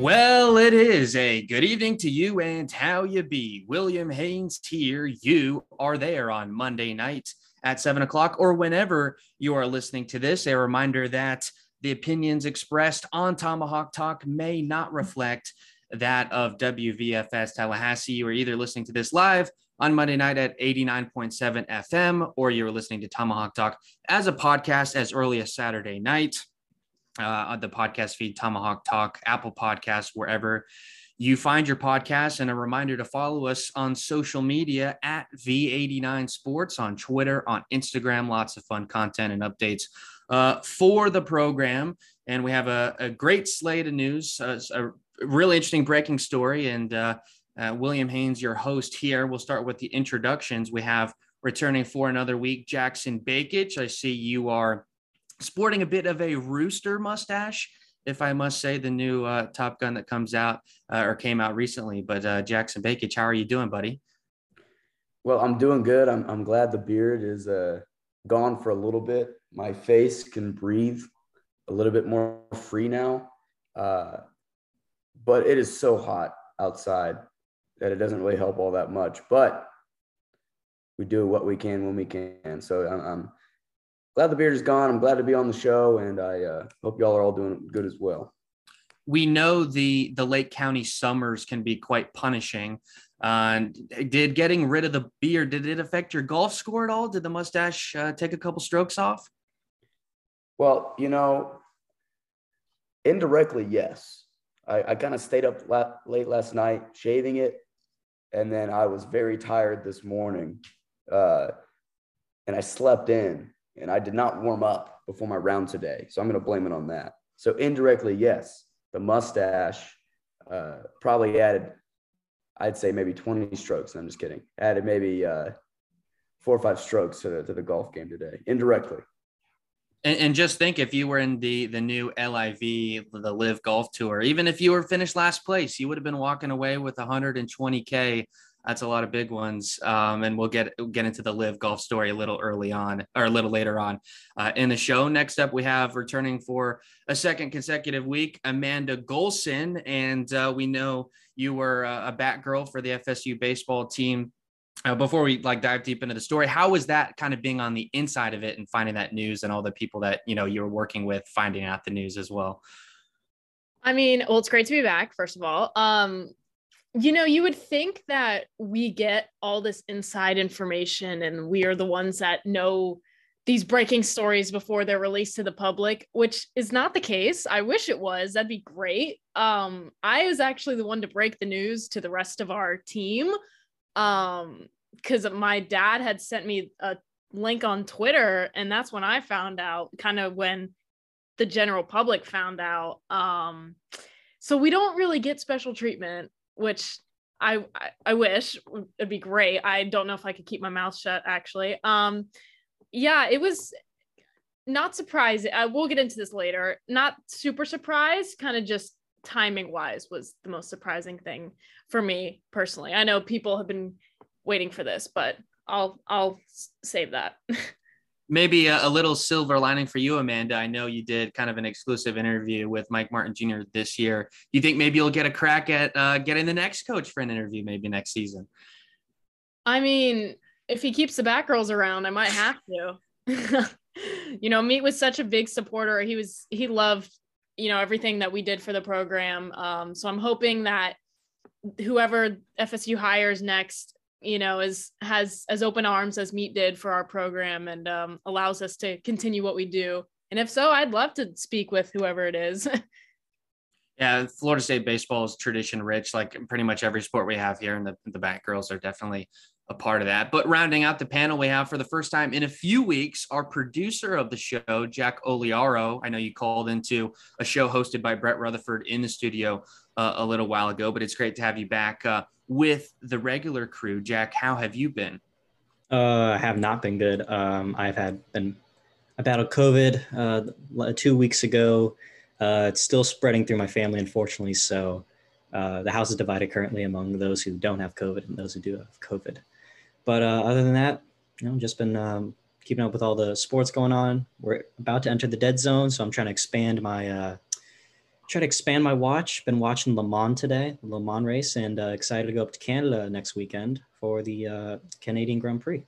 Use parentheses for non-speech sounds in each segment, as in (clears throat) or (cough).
Well, it is a good evening to you and how you be. William Haynes here. You are there on Monday night at seven o'clock or whenever you are listening to this. A reminder that the opinions expressed on Tomahawk Talk may not reflect that of WVFS Tallahassee. You are either listening to this live on Monday night at 89.7 FM or you're listening to Tomahawk Talk as a podcast as early as Saturday night uh, on the podcast feed, Tomahawk Talk, Apple Podcasts, wherever you find your podcast. And a reminder to follow us on social media at V89 Sports on Twitter, on Instagram. Lots of fun content and updates uh, for the program. And we have a, a great slate of news, uh, a really interesting breaking story. And uh, uh, William Haynes, your host here. We'll start with the introductions. We have returning for another week, Jackson Bakich. I see you are sporting a bit of a rooster mustache, if I must say, the new uh, Top Gun that comes out uh, or came out recently. But uh, Jackson Bakich, how are you doing, buddy? Well, I'm doing good. I'm, I'm glad the beard is uh, gone for a little bit. My face can breathe a little bit more free now. Uh, but it is so hot outside that it doesn't really help all that much. But we do what we can when we can. So I'm, I'm glad the beard is gone. I'm glad to be on the show, and I uh, hope y'all are all doing good as well. We know the the Lake County summers can be quite punishing. Uh, did getting rid of the beard did it affect your golf score at all? Did the mustache uh, take a couple strokes off? Well, you know, indirectly, yes. I, I kind of stayed up la- late last night shaving it, and then I was very tired this morning, uh, and I slept in and I did not warm up before my round today. So I'm going to blame it on that. So indirectly, yes, the mustache uh, probably added, I'd say maybe 20 strokes. I'm just kidding. Added maybe uh, four or five strokes to the, to the golf game today, indirectly. And, and, just think if you were in the the new LIV, the Live Golf Tour, even if you were finished last place, you would have been walking away with 120k that's a lot of big ones. Um, and we'll get get into the live golf story a little early on or a little later on uh, in the show. Next up, we have returning for a second consecutive week, Amanda Golson. And uh, we know you were a bat girl for the FSU baseball team. Uh, before we like dive deep into the story, how was that kind of being on the inside of it and finding that news and all the people that you know you were working with finding out the news as well? I mean, well, it's great to be back, first of all. Um, you know, you would think that we get all this inside information and we are the ones that know these breaking stories before they're released to the public, which is not the case. I wish it was. That'd be great. Um, I was actually the one to break the news to the rest of our team. Um, because my dad had sent me a link on Twitter, and that's when I found out, kind of when the general public found out. Um, so we don't really get special treatment which I, I wish it'd be great. I don't know if I could keep my mouth shut actually. Um yeah, it was not surprising. I will get into this later. Not super surprised, kind of just timing wise was the most surprising thing for me personally. I know people have been waiting for this, but I'll I'll save that. (laughs) maybe a, a, little silver lining for you, Amanda. I know you did kind of an exclusive interview with Mike Martin Jr. this year. You think maybe you'll get a crack at uh, getting the next coach for an interview maybe next season? I mean, if he keeps the back girls around, I might have to. (laughs) you know, Meat was such a big supporter. He was he loved you know everything that we did for the program. Um, so I'm hoping that whoever FSU hires next you know, is has as open arms as Meat did for our program and um, allows us to continue what we do. And if so, I'd love to speak with whoever it is. (laughs) yeah, Florida State baseball is tradition rich, like pretty much every sport we have here, and the the Bat Girls are definitely a part of that. But rounding out the panel, we have for the first time in a few weeks our producer of the show, Jack Oliaro. I know you called into a show hosted by Brett Rutherford in the studio uh, a little while ago, but it's great to have you back. Uh, with the regular crew. Jack, how have you been? Uh, I have not been good. Um, I've had been I battled COVID uh, two weeks ago. Uh, it's still spreading through my family, unfortunately. So uh, the house is divided currently among those who don't have COVID and those who do have COVID. But uh, other than that, you know, just been um, keeping up with all the sports going on. We're about to enter the dead zone, so I'm trying to expand my uh, try to expand my watch. Been watching Le Mans today, Le Mans race, and uh, excited to go up to Canada next weekend for the uh, Canadian Grand Prix.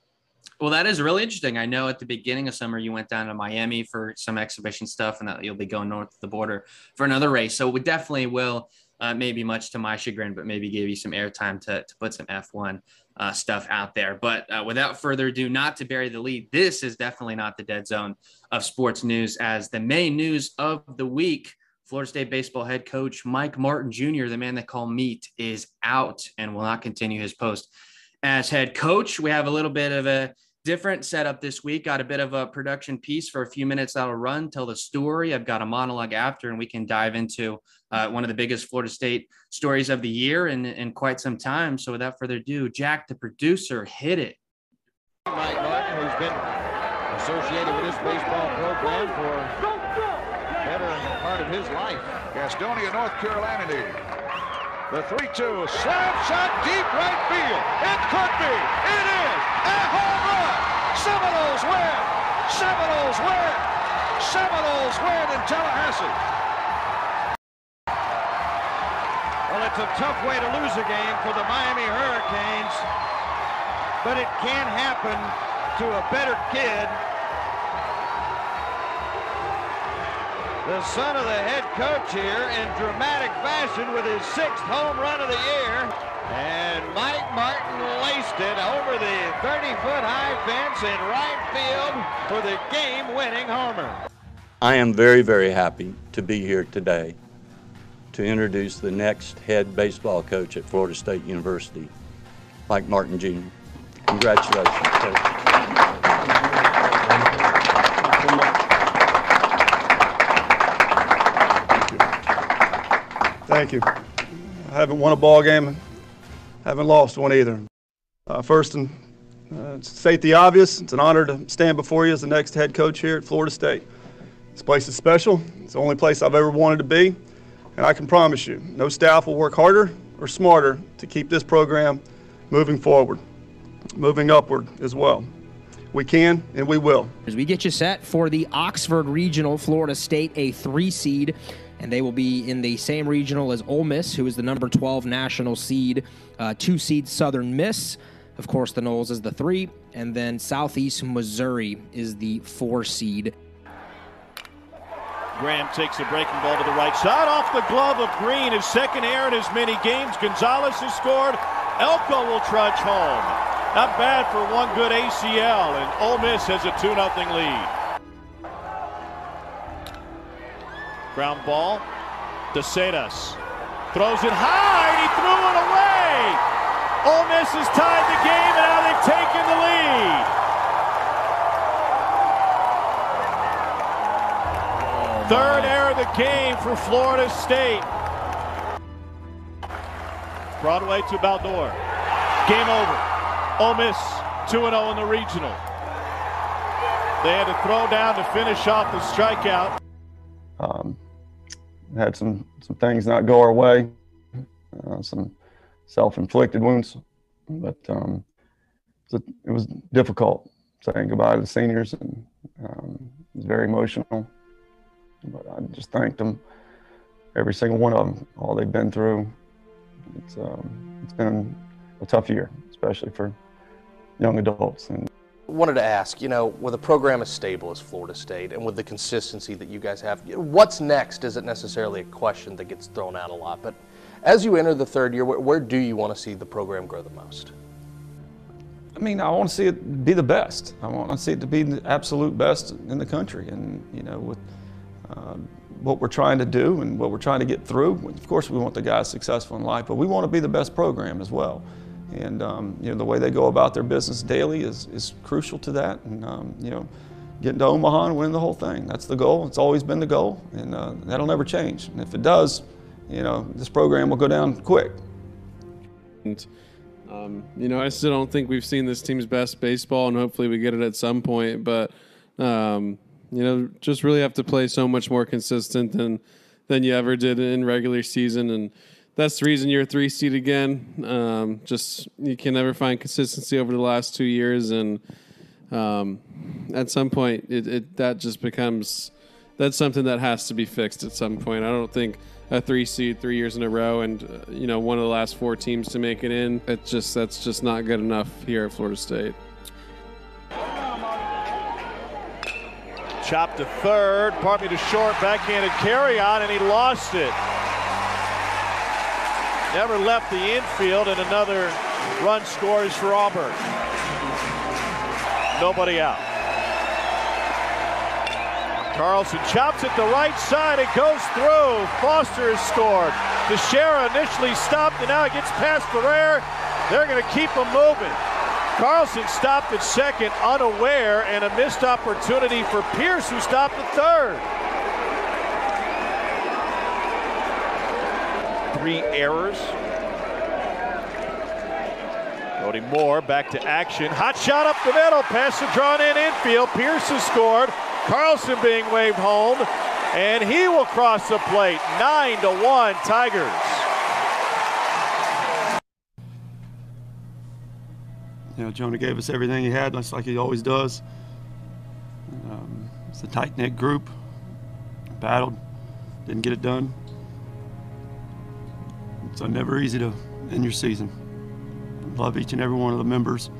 Well, that is really interesting. I know at the beginning of summer you went down to Miami for some exhibition stuff, and that you'll be going north of the border for another race. So we definitely will, uh, maybe much to my chagrin, but maybe give you some airtime to to put some F1 uh, stuff out there. But uh, without further ado, not to bury the lead, this is definitely not the dead zone of sports news. As the main news of the week, Florida State baseball head coach Mike Martin Jr., the man they call Meat, is out and will not continue his post as head coach. We have a little bit of a different setup this week. Got a bit of a production piece for a few minutes that'll run, tell the story. I've got a monologue after, and we can dive into uh, one of the biggest Florida State stories of the year in, in quite some time. So without further ado, Jack, the producer, hit it. Mike Martin, who's been associated with this baseball program for part of his life. Gastonia, North Carolina. The 3-2 slam shot deep right field. It could be. It is a home run. Seminoles win. Seminoles win. Seminoles win in Tallahassee. Well, it's a tough way to lose a game for the Miami Hurricanes, but it can happen to a better kid. The son of the head coach here in dramatic fashion with his sixth home run of the year. And Mike Martin laced it over the 30-foot high fence in right field for the game-winning homer. I am very, very happy to be here today to introduce the next head baseball coach at Florida State University, Mike Martin Jr. Congratulations, Coach. Thank you. I haven't won a ball game, haven't lost one either. Uh, first, and uh, state the obvious, it's an honor to stand before you as the next head coach here at Florida State. This place is special. It's the only place I've ever wanted to be, and I can promise you, no staff will work harder or smarter to keep this program moving forward, moving upward as well. We can and we will. As we get you set for the Oxford Regional, Florida State, a three seed, and they will be in the same regional as Ole Miss, who is the number 12 national seed, uh, two seed Southern Miss. Of course, the Noles is the three, and then Southeast Missouri is the four seed. Graham takes a breaking ball to the right side off the glove of Green. His second error in as many games. Gonzalez has scored. Elko will trudge home. Not bad for one good ACL, and Ole Miss has a 2 0 lead. Ground ball. DeSadas throws it high, and he threw it away. Ole Miss has tied the game, and now they've taken the lead. Third error of the game for Florida State. Broadway to Baldor. Game over. Ole Miss 2-0 in the regional. They had to throw down to finish off the strikeout. Um, had some some things not go our way, uh, some self-inflicted wounds, but um, it, was, difficult saying goodbye to the seniors, and um, it was very emotional. But I just thanked them, every single one of them, all they've been through. It's um, it's been a tough year, especially for young adults. And wanted to ask, you know, with a program as stable as Florida State and with the consistency that you guys have, what's next isn't necessarily a question that gets thrown out a lot. But as you enter the third year, where, where do you want to see the program grow the most? I mean, I want to see it be the best. I want to see it to be the absolute best in the country. And, you know, with uh, what we're trying to do and what we're trying to get through, of course, we want the guys successful in life, but we want to be the best program as well. And um, you know the way they go about their business daily is, is crucial to that. And um, you know, getting to Omaha and winning the whole thing. That's the goal. It's always been the goal, and uh, that'll never change. And if it does, you know, this program will go down quick. And, um, you know, I still don't think we've seen this team's best baseball, and hopefully we get it at some point. But um, you know, just really have to play so much more consistent than than you ever did in regular season, and that's the reason you're a three seed again. Um, just you can never find consistency over the last two years, and um, at some point, it, it, that just becomes that's something that has to be fixed at some point. I don't think a three seed three years in a row and uh, you know one of the last four teams to make it in. It's just that's just not good enough here at Florida State. Chopped to third, partly to short, backhanded Carrion, and he lost it. Never left the infield, and another run scores for Auburn. Nobody out. Carlson chops it the right side. It goes through. Foster has scored. Teixeira initially stopped, and now it gets past Ferrer. They're going to keep him moving. Carlson stopped at second, unaware, and a missed opportunity for Pierce, who stopped at third. Three errors. Cody Moore back to action. Hot shot up the middle. Pass is drawn in infield. Pierce has scored. Carlson being waved home, and he will cross the plate. Nine to one, Tigers. You know, Jonah gave us everything he had, just like he always does. Um, it's a tight knit group. Battled, didn't get it done. It's never easy to end your season. Love each and every one of the members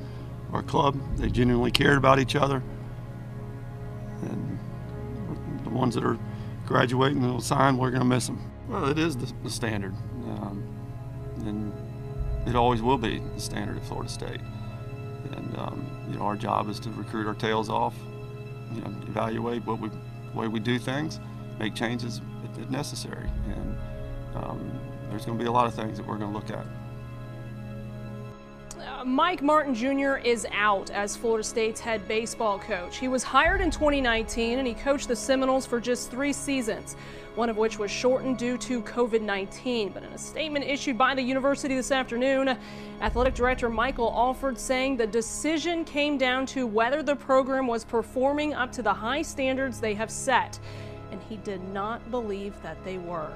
of our club. They genuinely cared about each other. And the ones that are graduating and will sign, we're going to miss them. Well, it is the, the standard. Um, and it always will be the standard at Florida State. And um, you know, our job is to recruit our tails off, you know, evaluate what we, the way we do things, make changes if necessary. And um, there's going to be a lot of things that we're going to look at. Uh, Mike Martin Jr. is out as Florida State's head baseball coach. He was hired in 2019 and he coached the Seminoles for just three seasons, one of which was shortened due to COVID 19. But in a statement issued by the university this afternoon, athletic director Michael Alford saying the decision came down to whether the program was performing up to the high standards they have set, and he did not believe that they were.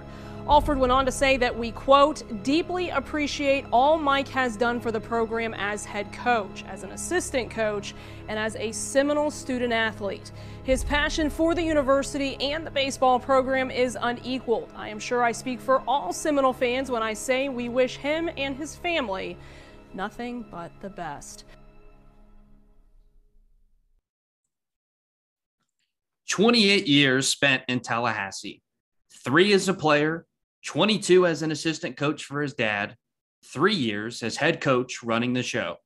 Alford went on to say that we, quote, deeply appreciate all Mike has done for the program as head coach, as an assistant coach, and as a Seminole student athlete. His passion for the university and the baseball program is unequaled. I am sure I speak for all Seminole fans when I say we wish him and his family nothing but the best. Twenty-eight years spent in Tallahassee, three as a player, 22 as an assistant coach for his dad, three years as head coach running the show.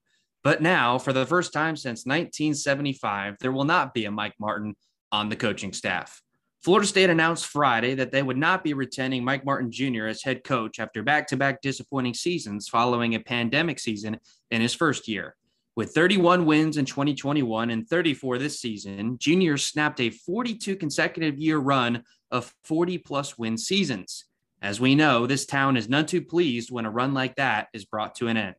But now, for the first time since 1975, there will not be a Mike Martin on the coaching staff. Florida State announced Friday that they would not be retaining Mike Martin Jr. as head coach after back to back disappointing seasons following a pandemic season in his first year. With 31 wins in 2021 and 34 this season, Jr. snapped a 42 consecutive year run of 40 plus win seasons. As we know, this town is none too pleased when a run like that is brought to an end.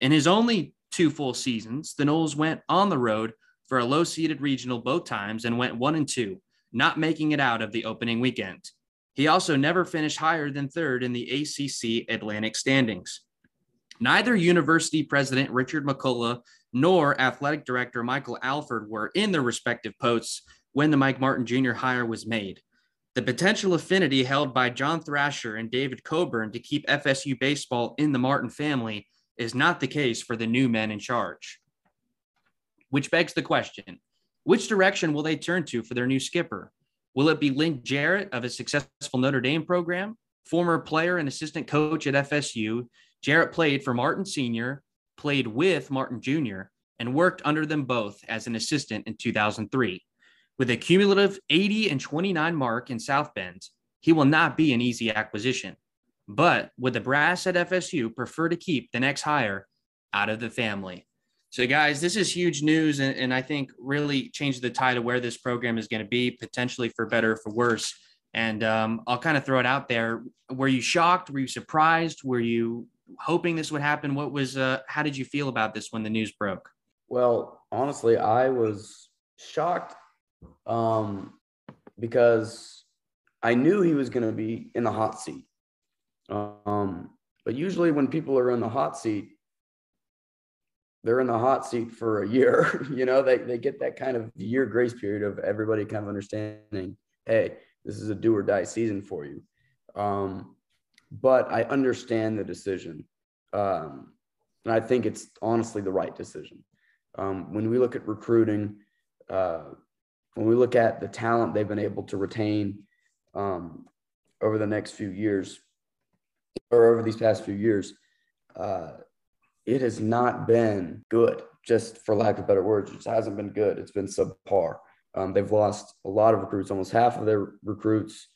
In his only two full seasons, the Noles went on the road for a low seeded regional both times and went one and two, not making it out of the opening weekend. He also never finished higher than third in the ACC Atlantic standings. Neither university president Richard McCullough nor athletic director Michael Alford were in their respective posts when the Mike Martin Jr. hire was made. The potential affinity held by John Thrasher and David Coburn to keep FSU baseball in the Martin family is not the case for the new men in charge. Which begs the question which direction will they turn to for their new skipper? Will it be Link Jarrett of a successful Notre Dame program? Former player and assistant coach at FSU, Jarrett played for Martin Sr., played with Martin Jr., and worked under them both as an assistant in 2003. With a cumulative 80 and 29 mark in South Bend, he will not be an easy acquisition. But would the brass at FSU prefer to keep the next hire out of the family? So, guys, this is huge news, and, and I think really changed the tide of where this program is going to be, potentially for better or for worse. And um, I'll kind of throw it out there. Were you shocked? Were you surprised? Were you hoping this would happen? What was, uh, how did you feel about this when the news broke? Well, honestly, I was shocked um, because I knew he was going to be in the hot seat. Um, but usually, when people are in the hot seat, they're in the hot seat for a year. (laughs) you know, they, they get that kind of year grace period of everybody kind of understanding hey, this is a do or die season for you. Um, but I understand the decision. Um, and I think it's honestly the right decision. Um, when we look at recruiting, uh, when we look at the talent they've been able to retain um, over the next few years, or over these past few years, uh, it has not been good. Just for lack of better words, it just hasn't been good. It's been subpar. Um, they've lost a lot of recruits, almost half of their recruits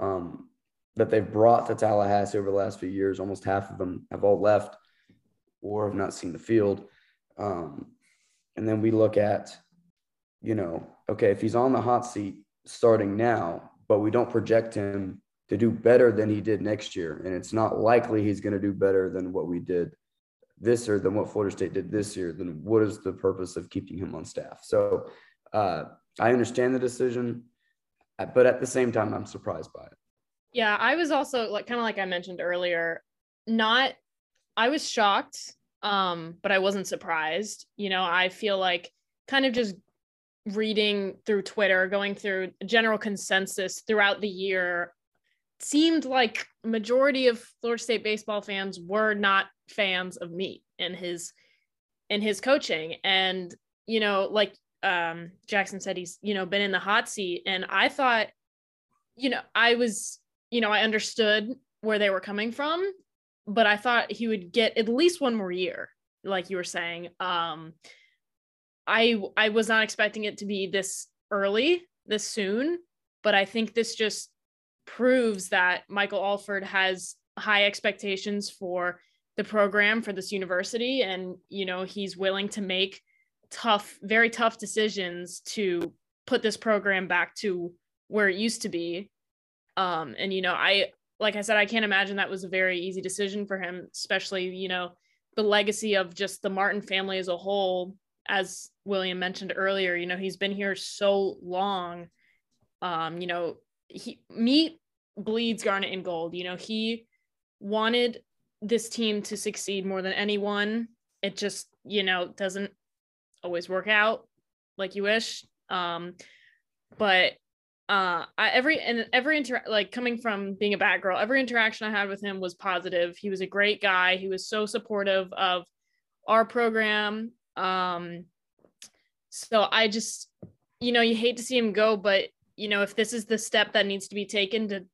um, that they've brought to Tallahassee over the last few years. Almost half of them have all left or have not seen the field. Um, and then we look at, you know, okay, if he's on the hot seat starting now, but we don't project him to do better than he did next year, and it's not likely he's going to do better than what we did this year than what Florida State did this year, then what is the purpose of keeping him on staff? So uh, I understand the decision, uh, but at the same time, I'm surprised by it. Yeah, I was also like kind of like I mentioned earlier, not I was shocked, um, but I wasn't surprised. You know, I feel like kind of just reading through Twitter, going through general consensus throughout the year, seemed like majority of Florida State baseball fans were not fans of me and his and his coaching. And, you know, like um Jackson said he's, you know, been in the hot seat. And I thought, you know, I was, you know, I understood where they were coming from, but I thought he would get at least one more year, like you were saying. Um I I was not expecting it to be this early, this soon, but I think this just proves that Michael Alford has high expectations for the program for this university and you know he's willing to make tough very tough decisions to put this program back to where it used to be. Um and you know i like i said i can't imagine that was a very easy decision for him especially you know the legacy of just the martin family as a whole as william mentioned earlier you know he's been here so long um you know he meat bleeds garnet and gold you know he wanted this team to succeed more than anyone. It just, you know, doesn't always work out like you wish. Um, but uh, I, every and every inter like coming from being a bad girl, every interaction I had with him was positive. He was a great guy. He was so supportive of our program. Um, so I just, you know, you hate to see him go, but you know, if this is the step that needs to be taken to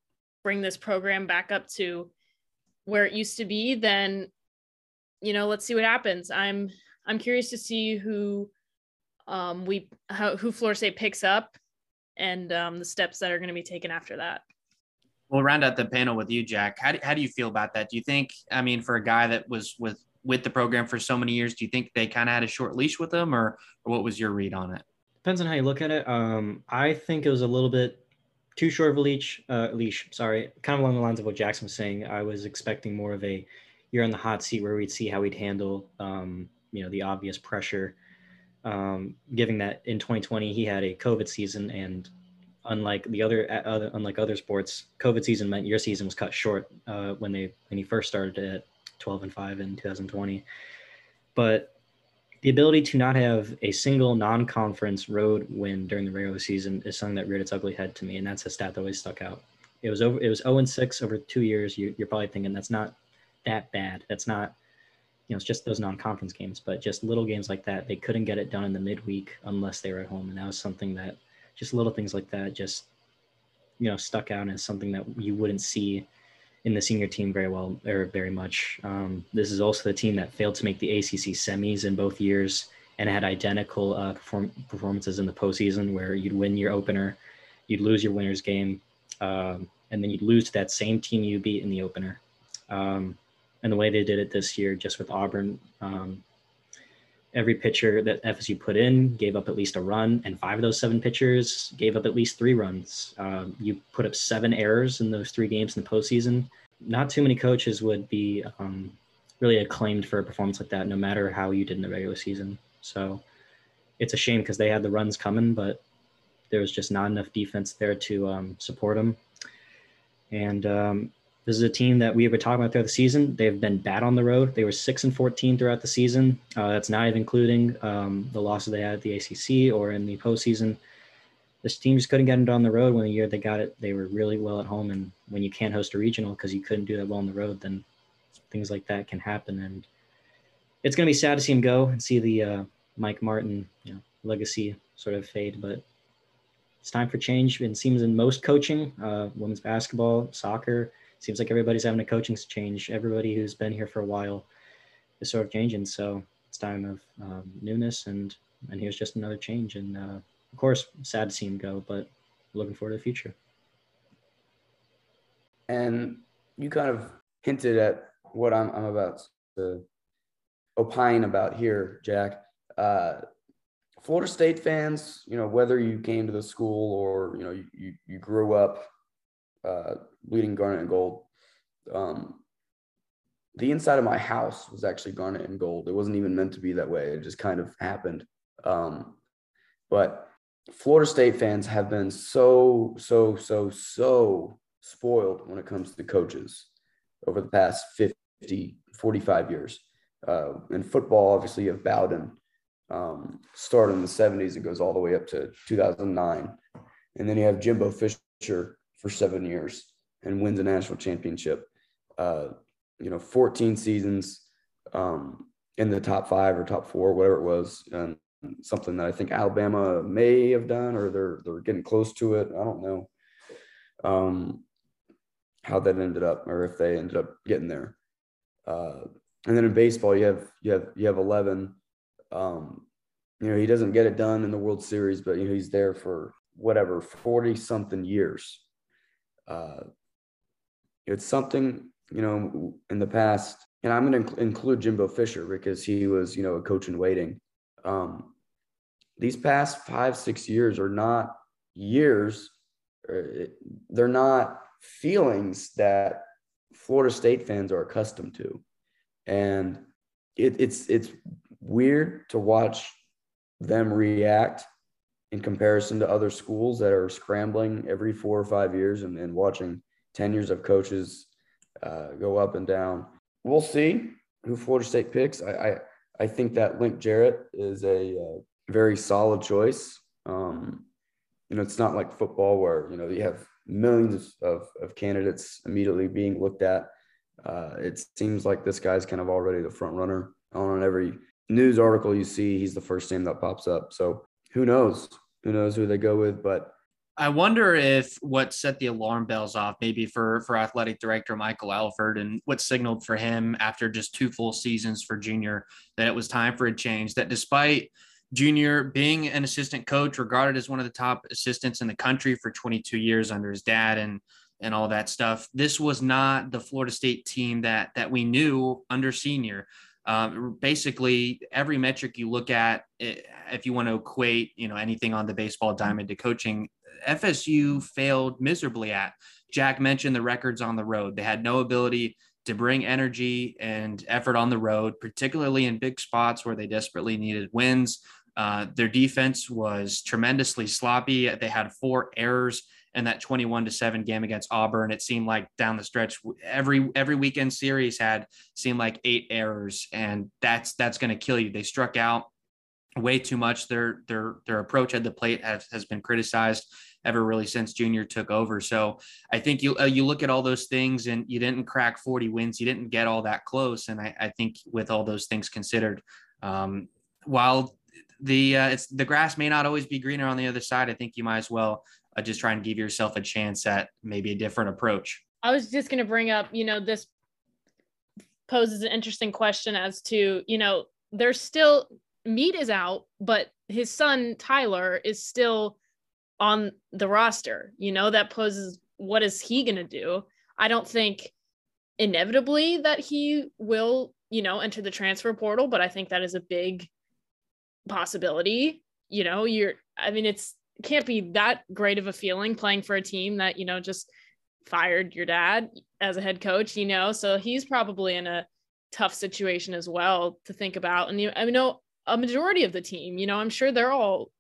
bring this program back up to where it used to be, then you know, let's see what happens. I'm I'm curious to see who um, we how, who Florida State picks up and um, the steps that are going to be taken after that. We'll round out the panel with you, Jack. How do, how do you feel about that? Do you think, I mean, for a guy that was with with the program for so many years, do you think they kind of had a short leash with him, or, or what was your read on it? Depends on how you look at it. Um, I think it was a little bit too short of a leash. Uh, leash, sorry, kind of along the lines of what Jackson was saying. I was expecting more of a you're on the hot seat where we'd see how he'd handle, um, you know, the obvious pressure. Um, given that in 2020 he had a COVID season, and unlike the other, other unlike other sports, COVID season meant your season was cut short uh, when they when he first started at 12 and five in 2020. But the ability to not have a single non-conference road win during the regular season is something that reared its ugly head to me, and that's a stat that always stuck out. It was over. It was 0 and 6 over two years. You, are probably thinking that's not that bad. That's not, you know, it's just those non-conference games, but just little games like that, they couldn't get it done in the midweek unless they were at home, and that was something that just little things like that just, you know, stuck out as something that you wouldn't see in the senior team very well or very much. Um, this is also the team that failed to make the ACC semis in both years and had identical uh, perform- performances in the postseason where you'd win your opener, you'd lose your winner's game, um, and then you'd lose to that same team you beat in the opener. Um, and the way they did it this year, just with Auburn, um, every pitcher that FSU put in gave up at least a run, and five of those seven pitchers gave up at least three runs. Um, you put up seven errors in those three games in the postseason. Not too many coaches would be um, really acclaimed for a performance like that, no matter how you did in the regular season. So it's a shame because they had the runs coming, but there was just not enough defense there to um, support them. And um, this is a team that we have been talking about throughout the season. They've been bad on the road. They were six and fourteen throughout the season. Uh, that's not even including um, the losses they had at the ACC or in the postseason. this team just couldn't get it on the road. When the year they got it, they were really well at home. And when you can't host a regional because you couldn't do that well on the road, then things like that can happen. And it's going to be sad to see him go and see the uh, Mike Martin you know, legacy sort of fade. But it's time for change. It seems in most coaching, uh, women's basketball, soccer, seems like everybody's having a coaching change. Everybody who's been here for a while is sort of changing. So it's time of um, newness, and and here's just another change. And uh, of course, sad to see him go, but looking forward to the future. And you kind of hinted at what I'm, I'm about to opine about here, Jack. Uh, Florida State fans, you know, whether you came to the school or you know you you, you grew up uh, bleeding garnet and gold, um, the inside of my house was actually garnet and gold. It wasn't even meant to be that way. It just kind of happened. Um, but Florida State fans have been so, so, so, so spoiled when it comes to coaches over the past 50, 45 years. Uh, in football, obviously, you have Bowden, um, started in the 70s. It goes all the way up to 2009. And then you have Jimbo Fisher for seven years and wins a national championship. Uh, you know, 14 seasons um, in the top five or top four, whatever it was, and something that I think Alabama may have done, or they're they're getting close to it. I don't know um, how that ended up, or if they ended up getting there. Uh, and then in baseball, you have you have you have 11. Um, you know, he doesn't get it done in the World Series, but you know he's there for whatever 40 something years. Uh, it's something you know, in the past, and I'm going to inc- include Jimbo Fisher because he was, you know, a coach in waiting. Um, these past five, six years are not years, uh, they're not feelings that Florida State fans are accustomed to. And it, it's it's weird to watch them react in comparison to other schools that are scrambling every four or five years and, and watching 10 years of coaches uh, go up and down. We'll see who Florida State picks. I I, I think that Link Jarrett is a uh, very solid choice. Um, you know, it's not like football where you know you have millions of, of candidates immediately being looked at. Uh, it seems like this guy's kind of already the front runner on every news article you see. He's the first name that pops up. So who knows? Who knows who they go with? But I wonder if what set the alarm bells off, maybe for for athletic director Michael Alford, and what signaled for him after just two full seasons for Junior that it was time for a change. That despite Junior being an assistant coach, regarded as one of the top assistants in the country for 22 years under his dad, and and all that stuff, this was not the Florida State team that that we knew under Senior. Um, basically, every metric you look at, if you want to equate, you know, anything on the baseball diamond to coaching, FSU failed miserably at. Jack mentioned the records on the road. They had no ability to bring energy and effort on the road, particularly in big spots where they desperately needed wins. Uh, their defense was tremendously sloppy. They had four errors in that 21 to 7 game against Auburn. It seemed like down the stretch, every every weekend series had seemed like eight errors, and that's that's going to kill you. They struck out way too much. Their their their approach at the plate has, has been criticized ever really since Junior took over. So I think you uh, you look at all those things and you didn't crack 40 wins. You didn't get all that close. And I, I think with all those things considered, um, while the uh, it's the grass may not always be greener on the other side, I think you might as well uh, just try and give yourself a chance at maybe a different approach. I was just going to bring up, you know, this poses an interesting question as to, you know, there's still Meat is out, but his son Tyler is still on the roster. You know, that poses what is he going to do? I don't think inevitably that he will, you know, enter the transfer portal, but I think that is a big possibility. You know, you're, I mean, it's, it can't be that great of a feeling playing for a team that, you know, just fired your dad as a head coach, you know, so he's probably in a tough situation as well to think about. And you, I know a majority of the team, you know, I'm sure they're all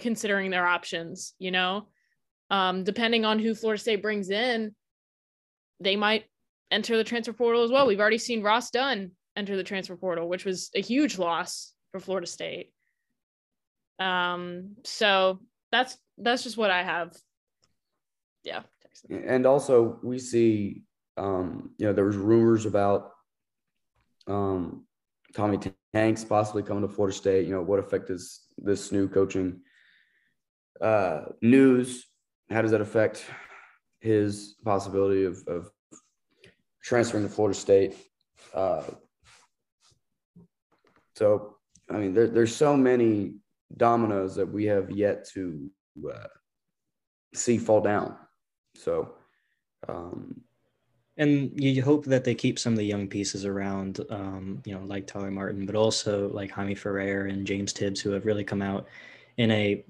considering their options, you know. Um, depending on who Florida State brings in, they might enter the transfer portal as well. We've already seen Ross Dunn enter the transfer portal, which was a huge loss for Florida State. Um, so that's that's just what I have. Yeah. And also, we see, um, you know, there was rumors about um, Tommy Tanks possibly coming to Florida State. You know, what effect does this new coaching uh, news? How does that affect his possibility of, of transferring to Florida State? Uh, so, I mean, there, there's so many dominoes that we have yet to uh, see fall down. So, um, and you hope that they keep some of the young pieces around, um, you know, like Tyler Martin, but also like Jaime Ferrer and James Tibbs, who have really come out in a,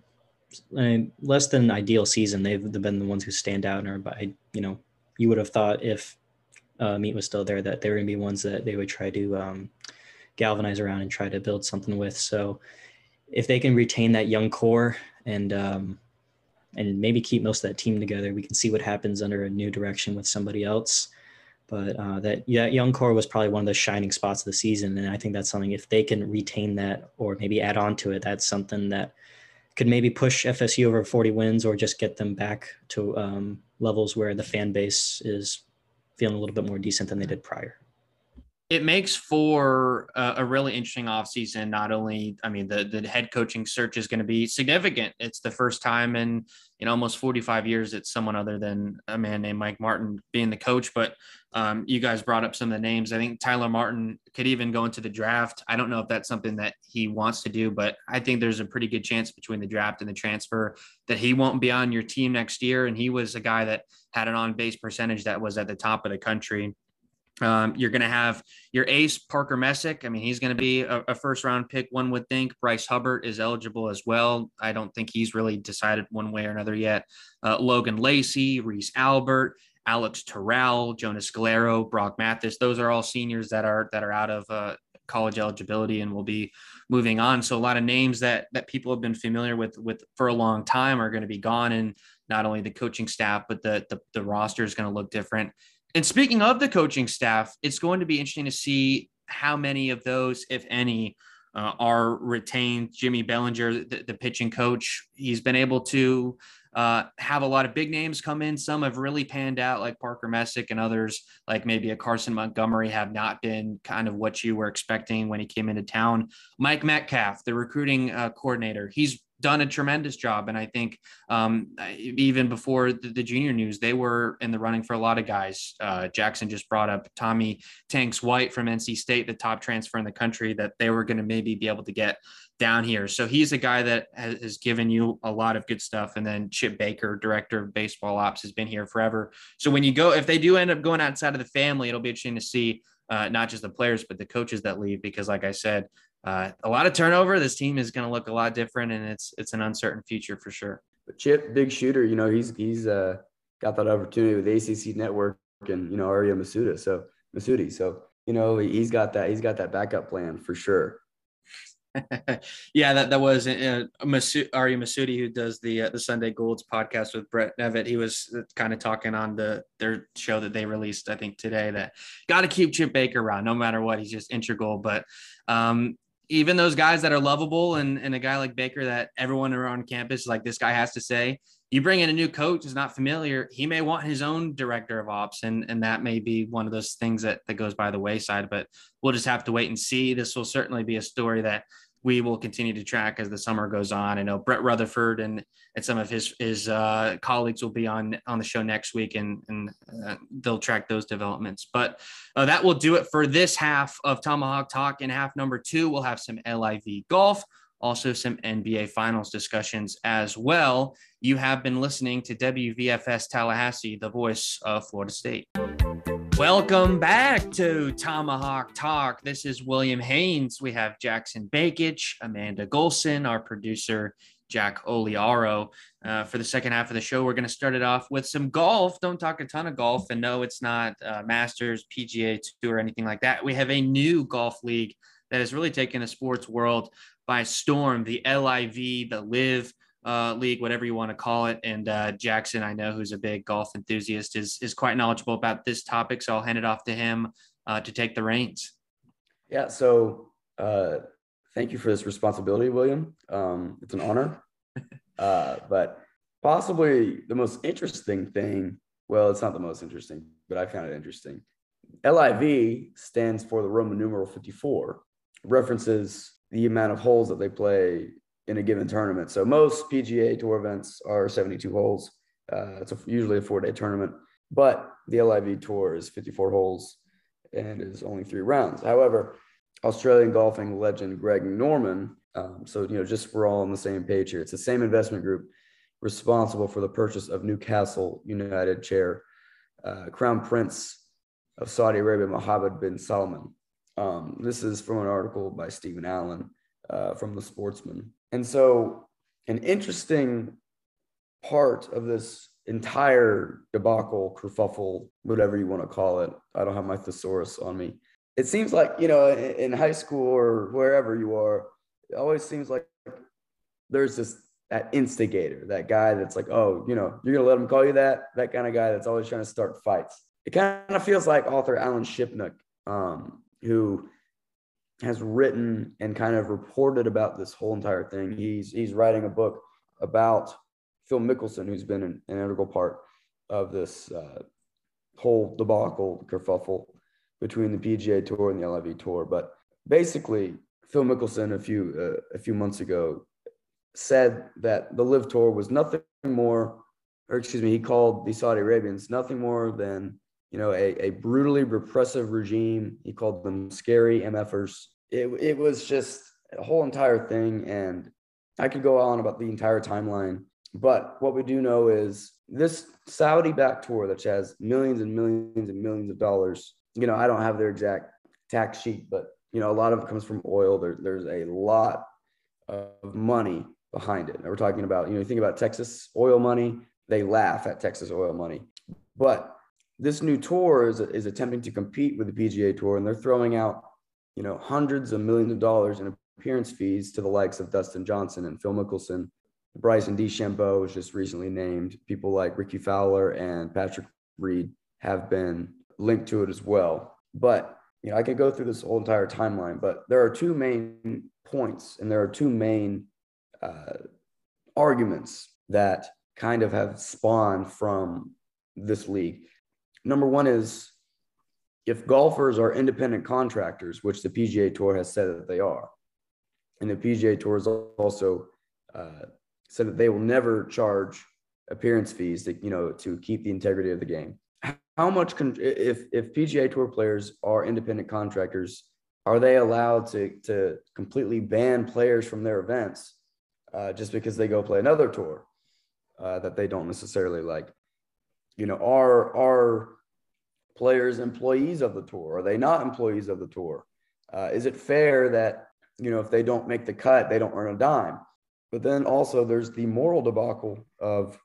a less than ideal season. They've been the ones who stand out and are by, you know, you would have thought if uh, Meat was still there that they were going to be ones that they would try to um, galvanize around and try to build something with. So if they can retain that young core and um, and maybe keep most of that team together, we can see what happens under a new direction with somebody else. But uh, that young core was probably one of the shining spots of the season, and I think that's something if they can retain that or maybe add on to it, that's something that could maybe push FSU over 40 wins or just get them back to um, levels where the fan base is feeling a little bit more decent than they did prior it makes for a, a, really interesting offseason. Not only, I mean, the, the head coaching search is going to be significant. It's the first time in, in almost 45 years it's someone other than a man named Mike Martin being the coach. But um, you guys brought up some of the names. I think Tyler Martin could even go into the draft. I don't know if that's something that he wants to do, but I think there's a pretty good chance between the draft and the transfer that he won't be on your team next year. And he was a guy that had an on base percentage that was at the top of the country um, you're going to have your ace, Parker Messick. I mean, he's going to be a, a, first round pick, one would think. Bryce Hubbard is eligible as well. I don't think he's really decided one way or another yet. Uh, Logan Lacey, Reese Albert, Alex Toral, Jonah Scolaro, Brock Mathis. Those are all seniors that are that are out of uh, college eligibility and will be moving on. So a lot of names that that people have been familiar with with for a long time are going to be gone, and not only the coaching staff, but the the, the roster is going to look different. And speaking of the coaching staff, it's going to be interesting to see how many of those, if any, uh, are retained. Jimmy Belanger, the, the, pitching coach, he's been able to uh, have a lot of big names come in. Some have really panned out, like Parker Messick, and others, like maybe a Carson Montgomery, have not been kind of what you were expecting when he came into town. Mike Metcalf, the recruiting uh, coordinator, he's done a tremendous job. And I think um, even before the, the, junior news, they were in the running for a lot of guys. Uh, Jackson just brought up Tommy Tanks White from NC State, the top transfer in the country, that they were going to maybe be able to get down here. So he's a guy that has, has, given you a lot of good stuff. And then Chip Baker, director of baseball ops, has been here forever. So when you go, if they do end up going outside of the family, it'll be interesting to see uh, not just the players, but the coaches that leave, because like I said, uh, a lot of turnover. This team is going to look a lot different, and it's it's an uncertain future for sure. But Chip, big shooter, you know, he's he's uh, got that opportunity with ACC Network and you know Arya Masuda. So Masudi, so you know he's got that he's got that backup plan for sure. (laughs) yeah, that that was uh, Masu- Ari Masudi who does the uh, the Sunday Golds podcast with Brett Nevitt. He was uh, kind of talking on the their show that they released, I think today, that got to keep Chip Baker around no matter what. He's just integral. But um, even those guys that are lovable and, and a guy like Baker that everyone around campus like this guy has to say, you bring in a new coach who's not familiar, he may want his own director of ops. And, and that may be one of those things that, that goes by the wayside, but we'll just have to wait and see. This will certainly be a story that we will continue to track as the summer goes on. I know Brett Rutherford and, and some of his his uh, colleagues will be on on the show next week, and and uh, they'll track those developments. But uh, that will do it for this half of Tomahawk Talk. In half number two, we'll have some LIV golf, also some NBA Finals discussions as well. You have been listening to WVFS Tallahassee, the voice of Florida State. Welcome back to Tomahawk Talk. This is William Haynes. We have Jackson Bakich, Amanda Golson, our producer, Jack Oliaro. Uh, for the second half of the show, we're going to start it off with some golf. Don't talk a ton of golf. And no, it's not uh, Masters, PGA Tour, or anything like that. We have a new golf league that has really taken the sports world by storm the LIV, the Live uh, league, whatever you want to call it. And uh, Jackson, I know, who's a big golf enthusiast, is is quite knowledgeable about this topic. So I'll hand it off to him uh, to take the reins. Yeah. So uh, thank you for this responsibility, William. Um, it's an honor. (laughs) Uh, but possibly the most interesting thing. Well, it's not the most interesting, but I found it interesting. LIV stands for the Roman numeral 54, references the amount of holes that they play in a given tournament. So most PGA Tour events are 72 holes. Uh, it's a, usually a four day tournament, but the LIV Tour is 54 holes and is only three rounds. However, Australian golfing legend Greg Norman, um, so you know, just we're all on the same page here. It's the same investment group responsible for the purchase of Newcastle United chair, uh, Crown Prince of Saudi Arabia, Mohammed bin Salman. Um, this is from an article by Stephen Allen uh, from The Sportsman. And so, an interesting part of this entire debacle, kerfuffle, whatever you want to call it, I don't have my thesaurus on me. It seems like, you know, in high school or wherever you are, it always seems like there's this that instigator, that guy that's like, oh, you know, you're gonna let him call you that, that kind of guy that's always trying to start fights. It kind of feels like author Alan Shipnuck, um, who has written and kind of reported about this whole entire thing. He's he's writing a book about Phil Mickelson, who's been an, an integral part of this uh, whole debacle, kerfuffle between the PGA Tour and the LIV Tour. But basically, Phil Mickelson a few uh, a few months ago said that the LIV Tour was nothing more, or excuse me, he called the Saudi Arabians nothing more than you know, a, a brutally repressive regime. He called them scary MFers. It, it was just a whole entire thing. And I could go on about the entire timeline. But what we do know is this Saudi backed tour, that has millions and millions and millions of dollars, you know, I don't have their exact tax sheet, but, you know, a lot of it comes from oil. There, there's a lot of money behind it. And we're talking about, you know, you think about Texas oil money, they laugh at Texas oil money. But this new tour is, is attempting to compete with the PGA Tour, and they're throwing out, you know, hundreds of millions of dollars in appearance fees to the likes of Dustin Johnson and Phil Mickelson. Bryson DeChambeau was just recently named. People like Rickie Fowler and Patrick Reed have been linked to it as well. But you know, I could go through this whole entire timeline, but there are two main points and there are two main uh, arguments that kind of have spawned from this league. Number one is if golfers are independent contractors, which the PGA Tour has said that they are, and the PGA Tour has also uh, said that they will never charge appearance fees to you know to keep the integrity of the game. How much con- if if PGA Tour players are independent contractors, are they allowed to to completely ban players from their events uh, just because they go play another tour uh, that they don't necessarily like? You know, are are players employees of the tour? Are they not employees of the tour? Uh, is it fair that you know if they don't make the cut, they don't earn a dime? But then also there's the moral debacle of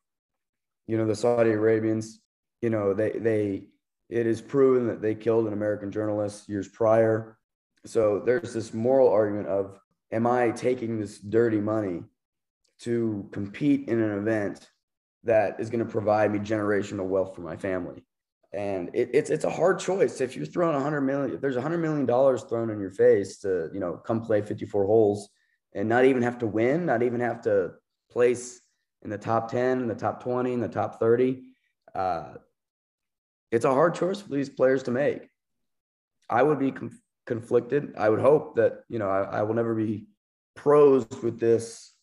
you know the Saudi Arabians. You know they they it is proven that they killed an American journalist years prior. So there's this moral argument of am I taking this dirty money to compete in an event that is going to provide me generational wealth for my family? And it, it's it's a hard choice. If you're throwing a hundred million, if there's a hundred million dollars thrown in your face to you know come play 54 holes and not even have to win, not even have to place in the top 10, in the top 20, in the top 30, uh, it's a hard choice for these players to make. I would be com- conflicted. I would hope that you know I, I will never be pros with this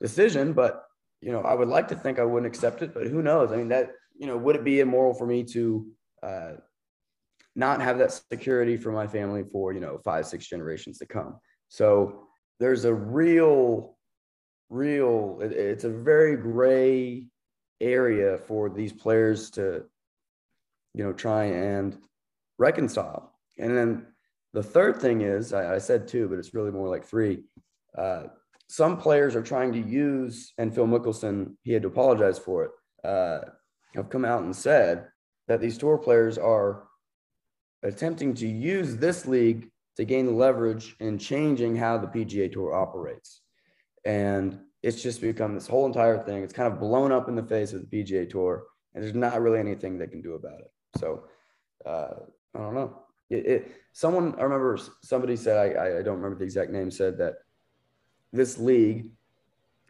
decision, but you know I would like to think I wouldn't accept it, but who knows? I mean that you know, would it be immoral for me to uh, not have that security for my family for, you know, five, six generations to come? So there's a real, real, it, it's a very gray area for these players to, you know, try and reconcile. And then the third thing is, I, I said two, but it's really more like three. Uh, some players are trying to use, and Phil Mickelson, he had to apologize for it. Uh, have come out and said that these tour players are attempting to use this league to gain leverage in changing how the PGA Tour operates. And it's just become this whole entire thing. It's kind of blown up in the face of the PGA Tour, and there's not really anything they can do about it. So uh, I don't know. It, it, someone I remember somebody said I, I don't remember the exact name said that this league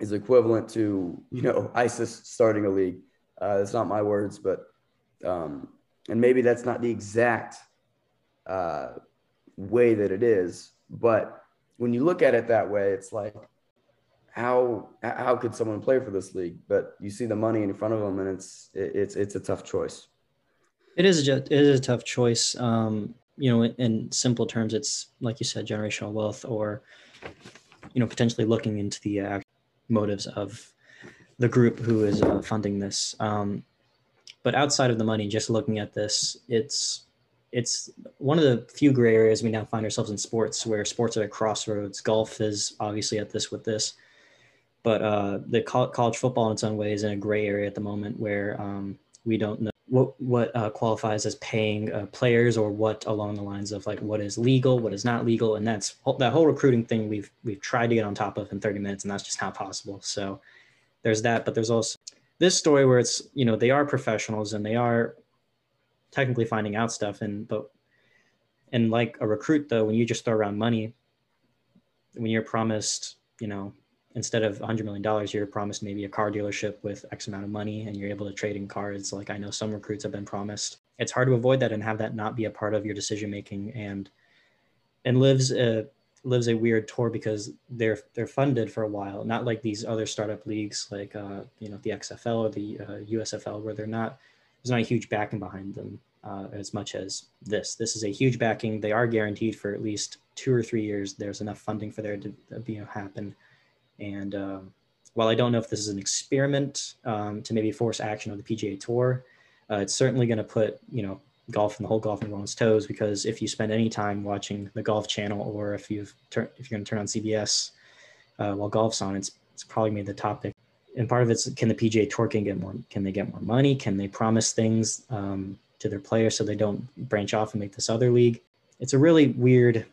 is equivalent to you know (laughs) ISIS starting a league. Uh, that's not my words, but um, and maybe that's not the exact uh, way that it is, but when you look at it that way, it's like how how could someone play for this league? But you see the money in front of them, and it's it's it's a tough choice. It is a it is a tough choice. Um, you know, in, in simple terms, it's like you said, generational wealth, or you know, potentially looking into the uh, motives of the group who is uh, funding this. Um, but outside of the money, just looking at this, it's it's one of the few gray areas we now find ourselves in sports where sports are at crossroads. Golf is obviously at this with this, but uh, the co- college football in its own way is in a gray area at the moment where um, we don't know what what uh, qualifies as paying uh, players or what along the lines of like what is legal, what is not legal, and that's that whole recruiting thing we've we've tried to get on top of in 30 minutes, and that's just not possible. So there's that, but there's also this story where it's you know they are professionals and they are technically finding out stuff, and but and like a recruit though, when you just throw around money, when you're promised you know instead of $100 million, you're promised maybe a car dealership with X amount of money and you're able to trade in cars. Like I know some recruits have been promised. It's hard to avoid that and have that not be a part of your decision making. And and LIV's a LIV's a weird tour because they're they're funded for a while, not like these other startup leagues like uh, you know the XFL or the uh, USFL where they're not there's not a huge backing behind them uh, as much as this. This is a huge backing. They are guaranteed for at least two or three years. There's enough funding for there to, to be happen and um, while I don't know if this is an experiment um, to maybe force action of the PGA Tour, uh, it's certainly going to put you know golf and the whole golf its toes because if you spend any time watching the Golf Channel or if you've tur- if you're going to turn on CBS uh, while golf's on, it's it's probably made the topic. And part of it's can the PGA Tour can get more can they get more money? Can they promise things um, to their players so they don't branch off and make this other league? It's a really weird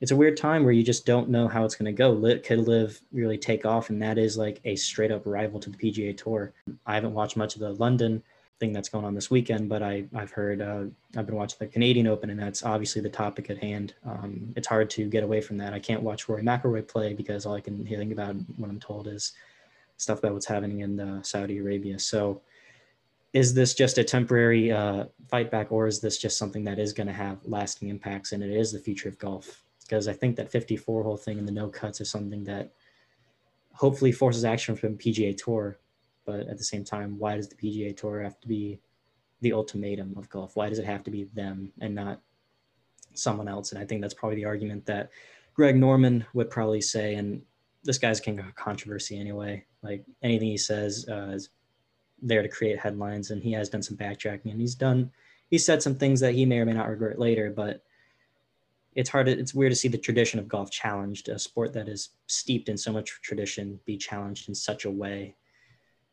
it's a weird time where you just don't know how it's going to go. Lit could LIV really take off, and that is like a straight up rival to the PGA Tour. I haven't watched much of the London thing that's going on this weekend, but I I've heard uh, I've been watching the Canadian Open, and that's obviously the topic at hand. Um, it's hard to get away from that. I can't watch Rory McIlroy play because all I can think about what I'm told is stuff about what's happening in uh, Saudi Arabia. So is this just a temporary uh, fight back or is this just something that is going to have lasting impacts and it is the future of golf because I think that 54 hole thing and the no cuts is something that hopefully forces action from PGA Tour. But at the same time, why does the PGA Tour have to be the ultimatum of golf? Why does it have to be them and not someone else? And I think that's probably the argument that Greg Norman would probably say. And this guy's king of controversy anyway. Like anything he says uh, is there to create headlines, and he has done some backtracking, and he's done. He said some things that he may or may not regret later, but it's hard to, it's weird to see the tradition of golf challenged a sport that is steeped in so much tradition be challenged in such a way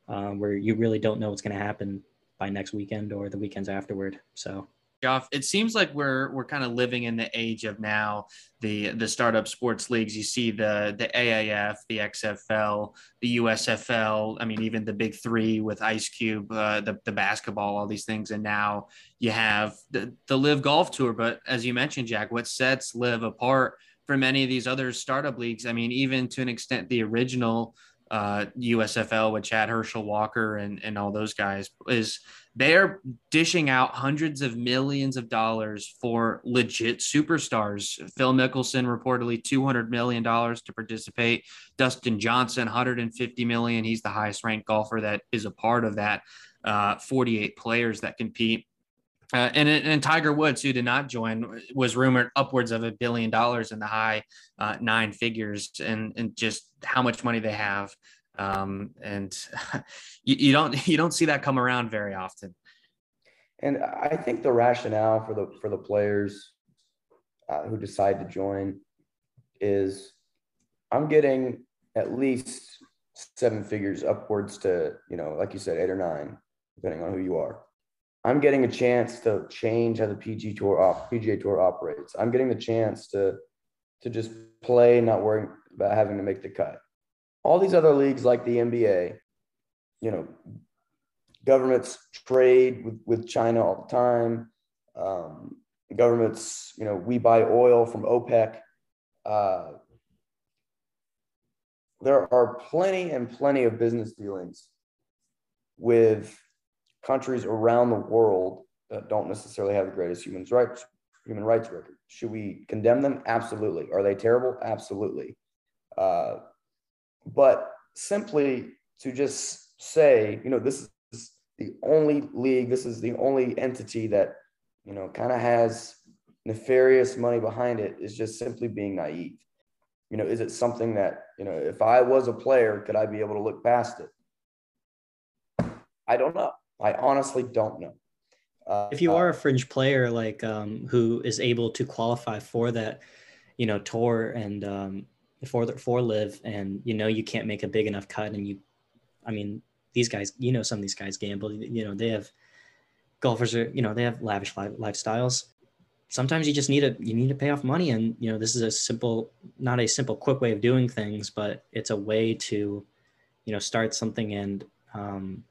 um, where you really don't know what's going to happen by next weekend or the weekends afterward so off. It seems like we're we're kind of living in the age of now the the startup sports leagues. You see the the AAF, the XFL, the USFL. I mean, even the big three with Ice Cube, uh, the the basketball, all these things, and now you have the the LIV Golf Tour. But as you mentioned, Jack, what sets LIV apart from any of these other startup leagues? I mean, even to an extent, the original uh, USFL with Chad Herschel Walker and, and all those guys is they're dishing out hundreds of millions of dollars for legit superstars. Phil Mickelson reportedly $200 million to participate. Dustin Johnson, 150 million. He's the highest ranked golfer that is a part of that. Uh, 48 players that compete. Uh, and, and Tiger Woods, who did not join, was rumored upwards of a billion dollars in the high uh, nine figures, and and just how much money they have, um, and (laughs) you, you don't you don't see that come around very often. And I think the rationale for the for the players uh, who decide to join is, I'm getting at least seven figures upwards to you know, like you said, eight or nine, depending on who you are I'm getting a chance to change how the PG tour PGA tour operates. I'm getting the chance to to just play, not worrying about having to make the cut. All these other leagues like the NBA, you know, governments trade with, with China all the time. Um, governments, you know, we buy oil from OPEC. Uh, there are plenty and plenty of business dealings with countries around the world that don't necessarily have the greatest human rights human rights record. Should we condemn them? Absolutely. Are they terrible? Absolutely. Uh, but simply to just say, you know, this is the only league, this is the only entity that, you know, kind of has nefarious money behind it is just simply being naive. You know, is it something that, you know, if I was a player, could I be able to look past it? I don't know. I honestly don't know. Uh, if you are a fringe player, like um, who is able to qualify for that, you know, tour and um, for for LIV and you know you can't make a big enough cut, and you, I mean, these guys, you know, some of these guys gamble. You know, they have golfers are, you know, they have lavish li- lifestyles. Sometimes you just need a you need to pay off money, and you know, this is a simple, not a simple, quick way of doing things, but it's a way to, you know, start something and um,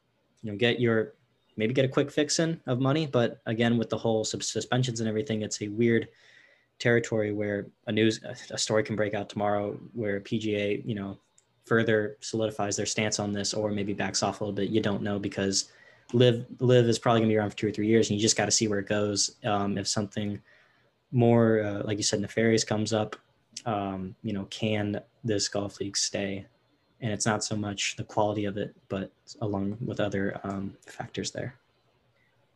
you know get your maybe get a quick fix in of money. But again, with the whole suspensions and everything, it's a weird territory where a news a story can break out tomorrow where PGA, you know, further solidifies their stance on this or maybe backs off a little bit. You don't know because LIV LIV is probably gonna be around for two or three years, and you just got to see where it goes. Um, if something more, uh, like you said, nefarious comes up, um, you know, can this golf league stay? And it's not so much the quality of it, but along with other um, factors there.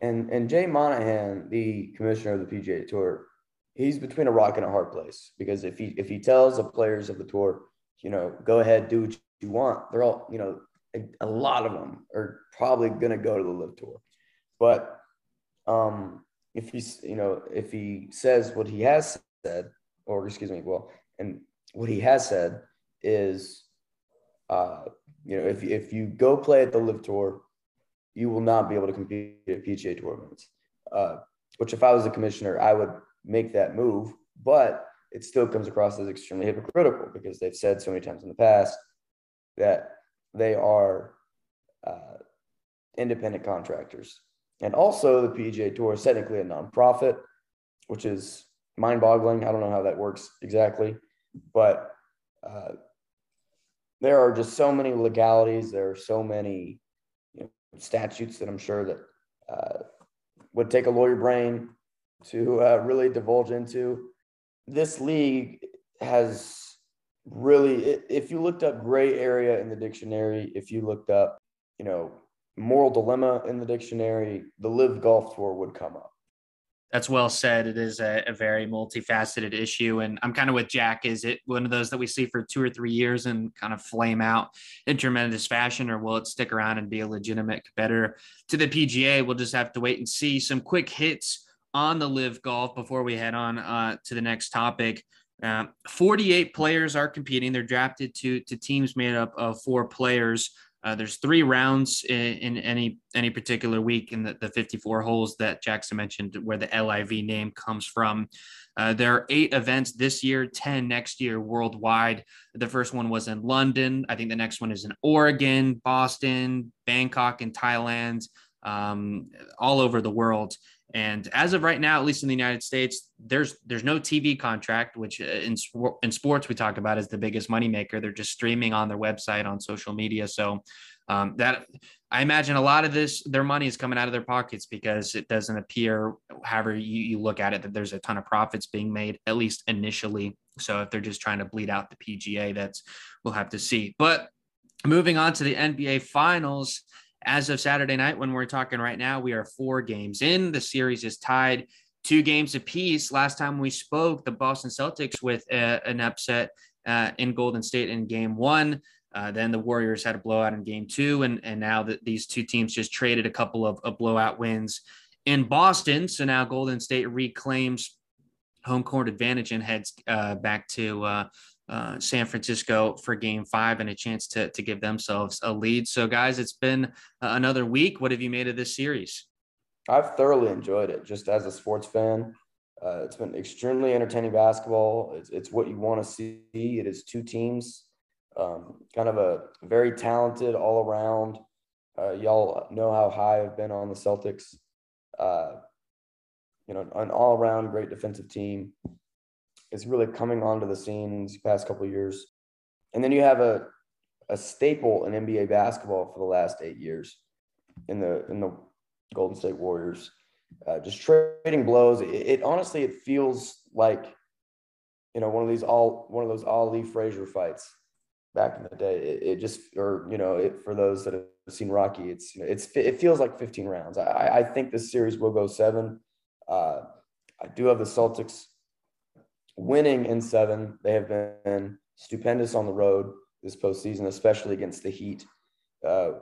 And and Jay Monahan, the commissioner of the PGA Tour, he's between a rock and a hard place because if he if he tells the players of the tour, you know, go ahead, do what you want, they're all, you know, a, a lot of them are probably going to go to the LIV tour. But um, if he's, you know, if he says what he has said, or excuse me, well, and what he has said is, uh, you know, if if you go play at the LIV tour, you will not be able to compete at PGA tournaments. Uh, which, if I was a commissioner, I would make that move, but it still comes across as extremely hypocritical because they've said so many times in the past that they are uh, independent contractors. And also, the PGA Tour is technically a nonprofit, which is mind boggling. I don't know how that works exactly, but uh, there are just so many legalities. There are so many you know, statutes that I'm sure that uh, would take a lawyer brain to uh, really divulge into. This league has really, if you looked up gray area in the dictionary, if you looked up, you know, moral dilemma in the dictionary, the LIV golf tour would come up. That's well said. It is a, a, very multifaceted issue. And I'm kind of with Jack. Is it one of those that we see for two or three years and kind of flame out in tremendous fashion, or will it stick around and be a legitimate competitor to the PGA? We'll just have to wait and see. Some quick hits on the LIV golf before we head on uh, to the next topic. Uh, 48 players are competing. They're drafted to to teams made up of four players. Uh, there's three rounds in, in, any any particular week in the, the 54 holes that Jackson mentioned, where the LIV name comes from. Uh, there are eight events this year, 10 next year worldwide. The first one was in London. I think the next one is in Oregon, Boston, Bangkok, and Thailand, um, all over the world. And as of right now, at least in the United States, there's there's no TV contract, which uh, in in sports we talk about as the biggest moneymaker. They're just streaming on their website on social media. So um, that I imagine a lot of this their money is coming out of their pockets because it doesn't appear, however you, you look at it, that there's a ton of profits being made at least initially. So if they're just trying to bleed out the PGA, that's we'll have to see. But moving on to the NBA Finals as of Saturday night, when we're talking right now, we are four games in. The series is tied two games apiece. Last time we spoke, the Boston Celtics with a, uh, an upset uh, in Golden State in game one. Uh, then the Warriors had a blowout in game two. And, and now that these two teams just traded a couple of, of blowout wins in Boston. So now Golden State reclaims home court advantage and heads uh, back to uh, uh, San Francisco for game five and a chance to, to give themselves a lead. So, guys, it's been another week. What have you made of this series? I've thoroughly enjoyed it just as a sports fan. Uh, it's been extremely entertaining basketball. It's, it's what you want to see. It is two teams, um, kind of a very talented all around. Uh, y'all know how high I've been on the Celtics. Uh, you know, an all around great defensive team is really coming onto the scene these past couple years. And then you have a a staple in NBA basketball for the last eight years in the in the Golden State Warriors. Uh, just trading blows. It, it, honestly it feels like you know one of these all one of those Ali Frazier fights back in the day. It, it just or you know it, for those that have seen Rocky, it's you know, it's it feels like 15 rounds. I, I think this series will go seven. Uh, I do have the Celtics winning in seven. They have been stupendous on the road this postseason, especially against the Heat, uh,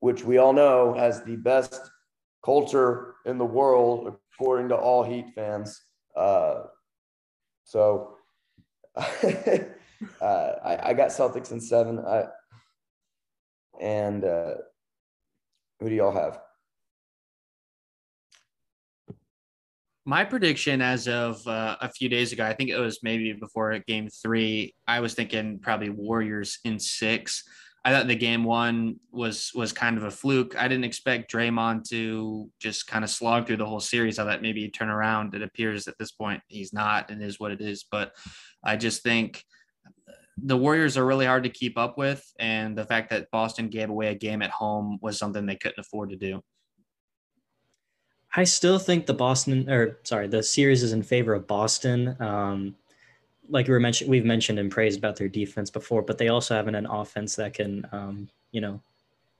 which we all know has the best culture in the world, according to all Heat fans. Uh, so (laughs) uh, I, I, got Celtics in seven. I, and uh, who do y'all have? My prediction as of uh, a few days ago, I think it was maybe before game three, I was thinking probably Warriors in six. I thought the game one was was kind of a fluke. I didn't expect Draymond to just kind of slog through the whole series. I thought maybe he'd turn around. It appears at this point he's not, and is what it is. But I just think the Warriors are really hard to keep up with, and the fact that Boston gave away a game at home was something they couldn't afford to do. I still think the Boston, or sorry, the series is in favor of Boston. Um, like we were mentioned, we've mentioned and praised about their defense before, but they also have an, an offense that can, um, you know,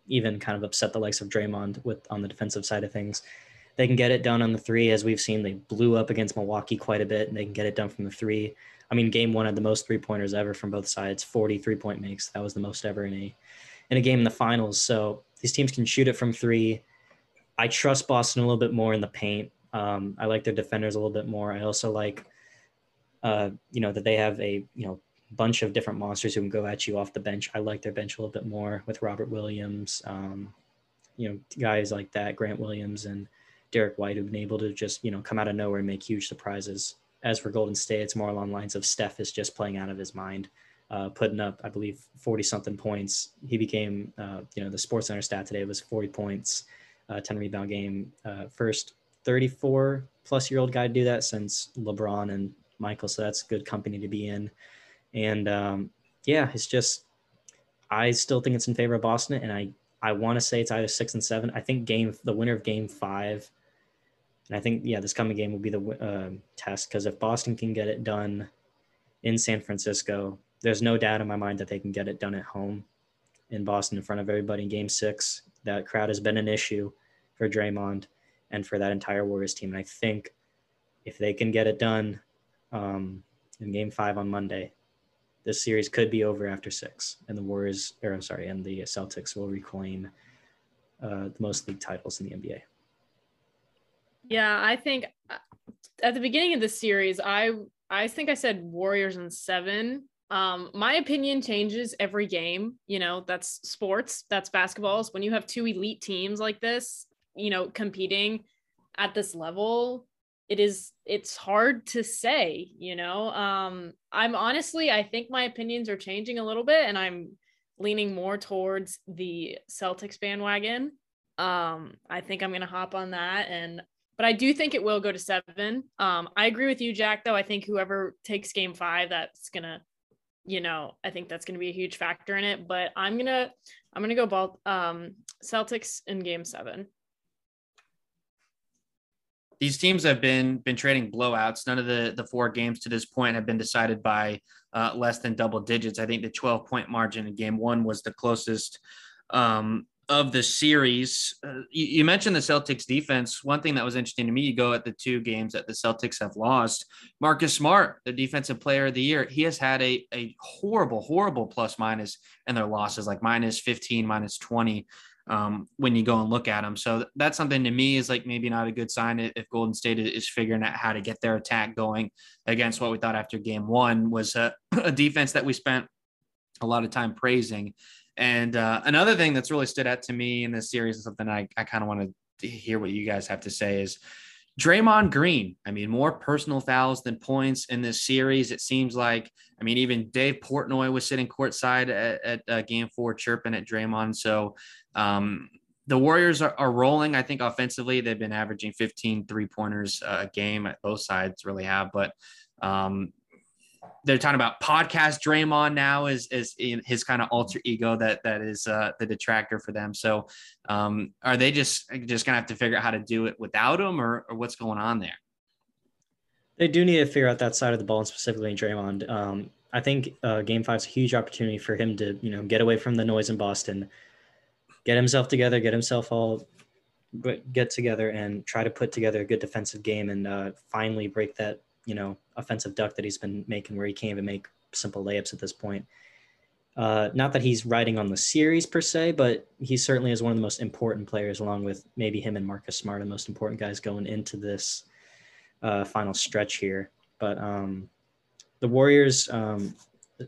even kind of upset the likes of Draymond with on the defensive side of things. They can get it done on the three, as we've seen. They blew up against Milwaukee quite a bit, and they can get it done from the three. I mean, game one had the most three pointers ever from both sides, 43 point makes. That was the most ever in a in a game in the finals. So these teams can shoot it from three. I trust Boston a little bit more in the paint. Um, I like their defenders a little bit more. I also like, uh, you know, that they have a you know bunch of different monsters who can go at you off the bench. I like their bench a little bit more with Robert Williams, um, you know, guys like that, Grant Williams and Derrick White, who've been able to just you know come out of nowhere and make huge surprises. As for Golden State, it's more along lines of Steph is just playing out of his mind, uh, putting up, I believe, 40 something points. He became, uh, you know, the Sports Center stat today was 40 points uh, 10 rebound game. Uh, first 34 plus year old guy to do that since LeBron and Michael. So that's good company to be in. And um, yeah, it's just, I still think it's in favor of Boston. And I, I want to say it's either six and seven. I think game, the winner of game five. And I think, yeah, this coming game will be the uh, test because if Boston can get it done in San Francisco, there's no doubt in my mind that they can get it done at home in Boston in front of everybody in game six that crowd has been an issue for Draymond and for that entire Warriors team. And I think if they can get it done um, in game five on Monday, this series could be over after six, and the Warriors, or I'm sorry, and the Celtics will reclaim uh, the most league titles in the NBA. Yeah, I think uh, at the beginning of the series, I I think I said Warriors in seven, um, my opinion changes every game. You know, that's sports, that's basketballs. When you have two elite teams like this, you know, competing at this level, it is it's hard to say, you know. Um, I'm honestly, I think my opinions are changing a little bit, and I'm leaning more towards the Celtics bandwagon. Um, I think I'm gonna hop on that and but I do think it will go to seven. Um, I agree with you, Jack, though. I think whoever takes game five, that's gonna you know, I think that's going to be a huge factor in it. But I'm gonna I'm gonna go ball um, Celtics in Game Seven. These teams have been been trading blowouts. None of the the four games to this point have been decided by uh, less than double digits. I think the 12 point margin in Game One was the closest um, of the series. Uh, you, you, mentioned the Celtics defense. One thing that was interesting to me, you go at the two games that the Celtics have lost. Marcus Smart, the defensive player of the year, he has had a, a horrible, horrible plus minus in their losses, like minus 15, minus 20 um, when you go and look at them. So that's something to me is like maybe not a good sign if Golden State is figuring out how to get their attack going against what we thought after game one was a, (clears throat) a defense that we spent a lot of time praising and uh, another thing that's really stood out to me in this series and something I, I kind of want to hear what you guys have to say is Draymond Green. I mean, more personal fouls than points in this series. It seems like, I mean, even Dave Portnoy was sitting courtside at, at uh, game four chirping at Draymond. So um, the Warriors are, are, rolling. I think offensively, they've been averaging 15 three pointers a game both sides, really have. But um, they're talking about podcast Draymond now is is his kind of alter ego that that is uh, the detractor for them. So, um, are they just just gonna have to figure out how to do it without him, or, or what's going on there? They do need to figure out that side of the ball, and specifically Draymond. Um, I think uh, Game Five is a huge opportunity for him to you know get away from the noise in Boston, get himself together, get himself all get together, and try to put together a good defensive game, and uh, finally break that you know offensive duck that he's been making, where he can't even make simple layups at this point. Uh, not that he's riding on the series per se, but he certainly is one of the most important players, along with maybe him and Marcus Smart, the most important guys going into this uh, final stretch here. But um, the Warriors, um,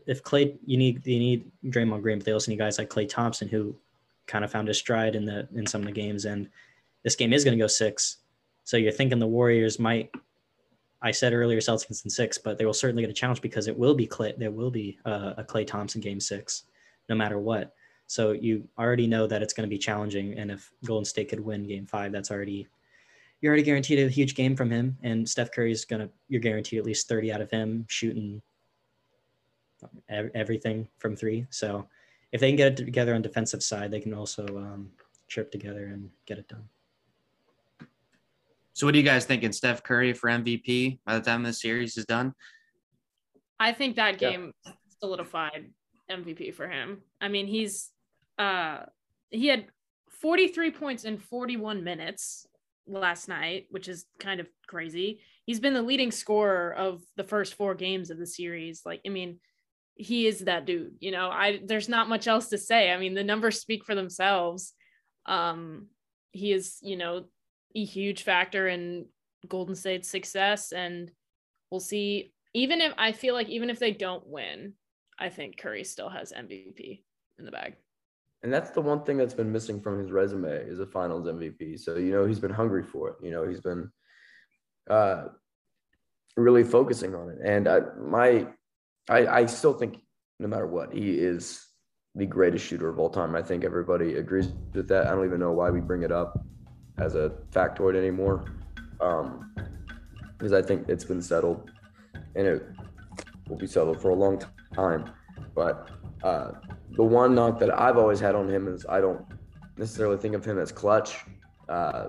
if Klay, you need you need Draymond Green, but they also need guys like Klay Thompson who kind of found his stride in the in some of the games. And this game is going to go six, so you're thinking the Warriors might I said earlier Celtics in six, but they will certainly get a challenge because it will be Klay, there will be uh, a Klay Thompson game six, no matter what. So you already know that it's going to be challenging, and if Golden State could win Game Five, that's already you're already guaranteed a huge game from him. And Steph Curry is gonna you're guaranteed at least thirty out of him shooting everything from three. So if they can get it together on defensive side, they can also um, trip together and get it done. So what do you guys think? thinking? Steph Curry for MVP by the time the series is done? I think that game yeah. solidified MVP for him. I mean, he's uh he had 43 points in 41 minutes last night, which is kind of crazy. He's been the leading scorer of the first four games of the series. Like, I mean, he is that dude, you know. I there's not much else to say. I mean, the numbers speak for themselves. Um he is, you know, a huge factor in Golden State's success. And we'll see. Even if I feel like even if they don't win, I think Curry still has MVP in the bag. And that's the one thing that's been missing from his resume is a finals MVP. So, you know, he's been hungry for it. You know, he's been uh, really focusing on it. And I, my, I, I still think no matter what, he is the greatest shooter of all time. I think everybody agrees with that. I don't even know why we bring it up as a factoid anymore um, because I think it's been settled and it will be settled for a long time. But uh, the one knock that I've always had on him is I don't necessarily think of him as clutch. Uh,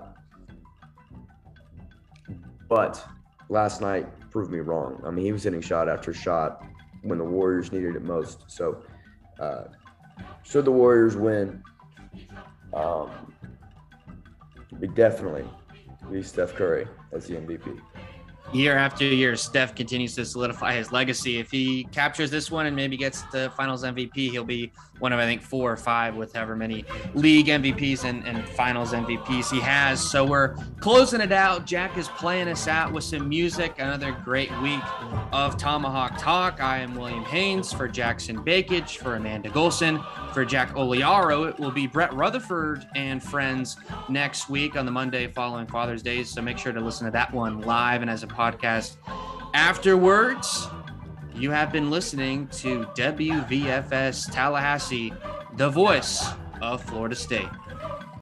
but last night proved me wrong. I mean, he was hitting shot after shot when the Warriors needed it most. So, uh, should the Warriors win, um, definitely be Steph Curry as the MVP year after year, Steph continues to solidify his legacy. If he captures this one and maybe gets the finals MVP, he'll be one of, I think, four or five with however many league MVPs and, and finals MVPs he has. So we're closing it out. Jack is playing us out with some music. Another great week of Tomahawk Talk. I am William Haynes for Jackson Bakage, for Amanda Golson, for Jack Oliaro. It will be Brett Rutherford and friends next week on the Monday following Father's Day. So make sure to listen to that one live and as a podcast afterwards. You have been listening to WVFS Tallahassee, the voice of Florida State.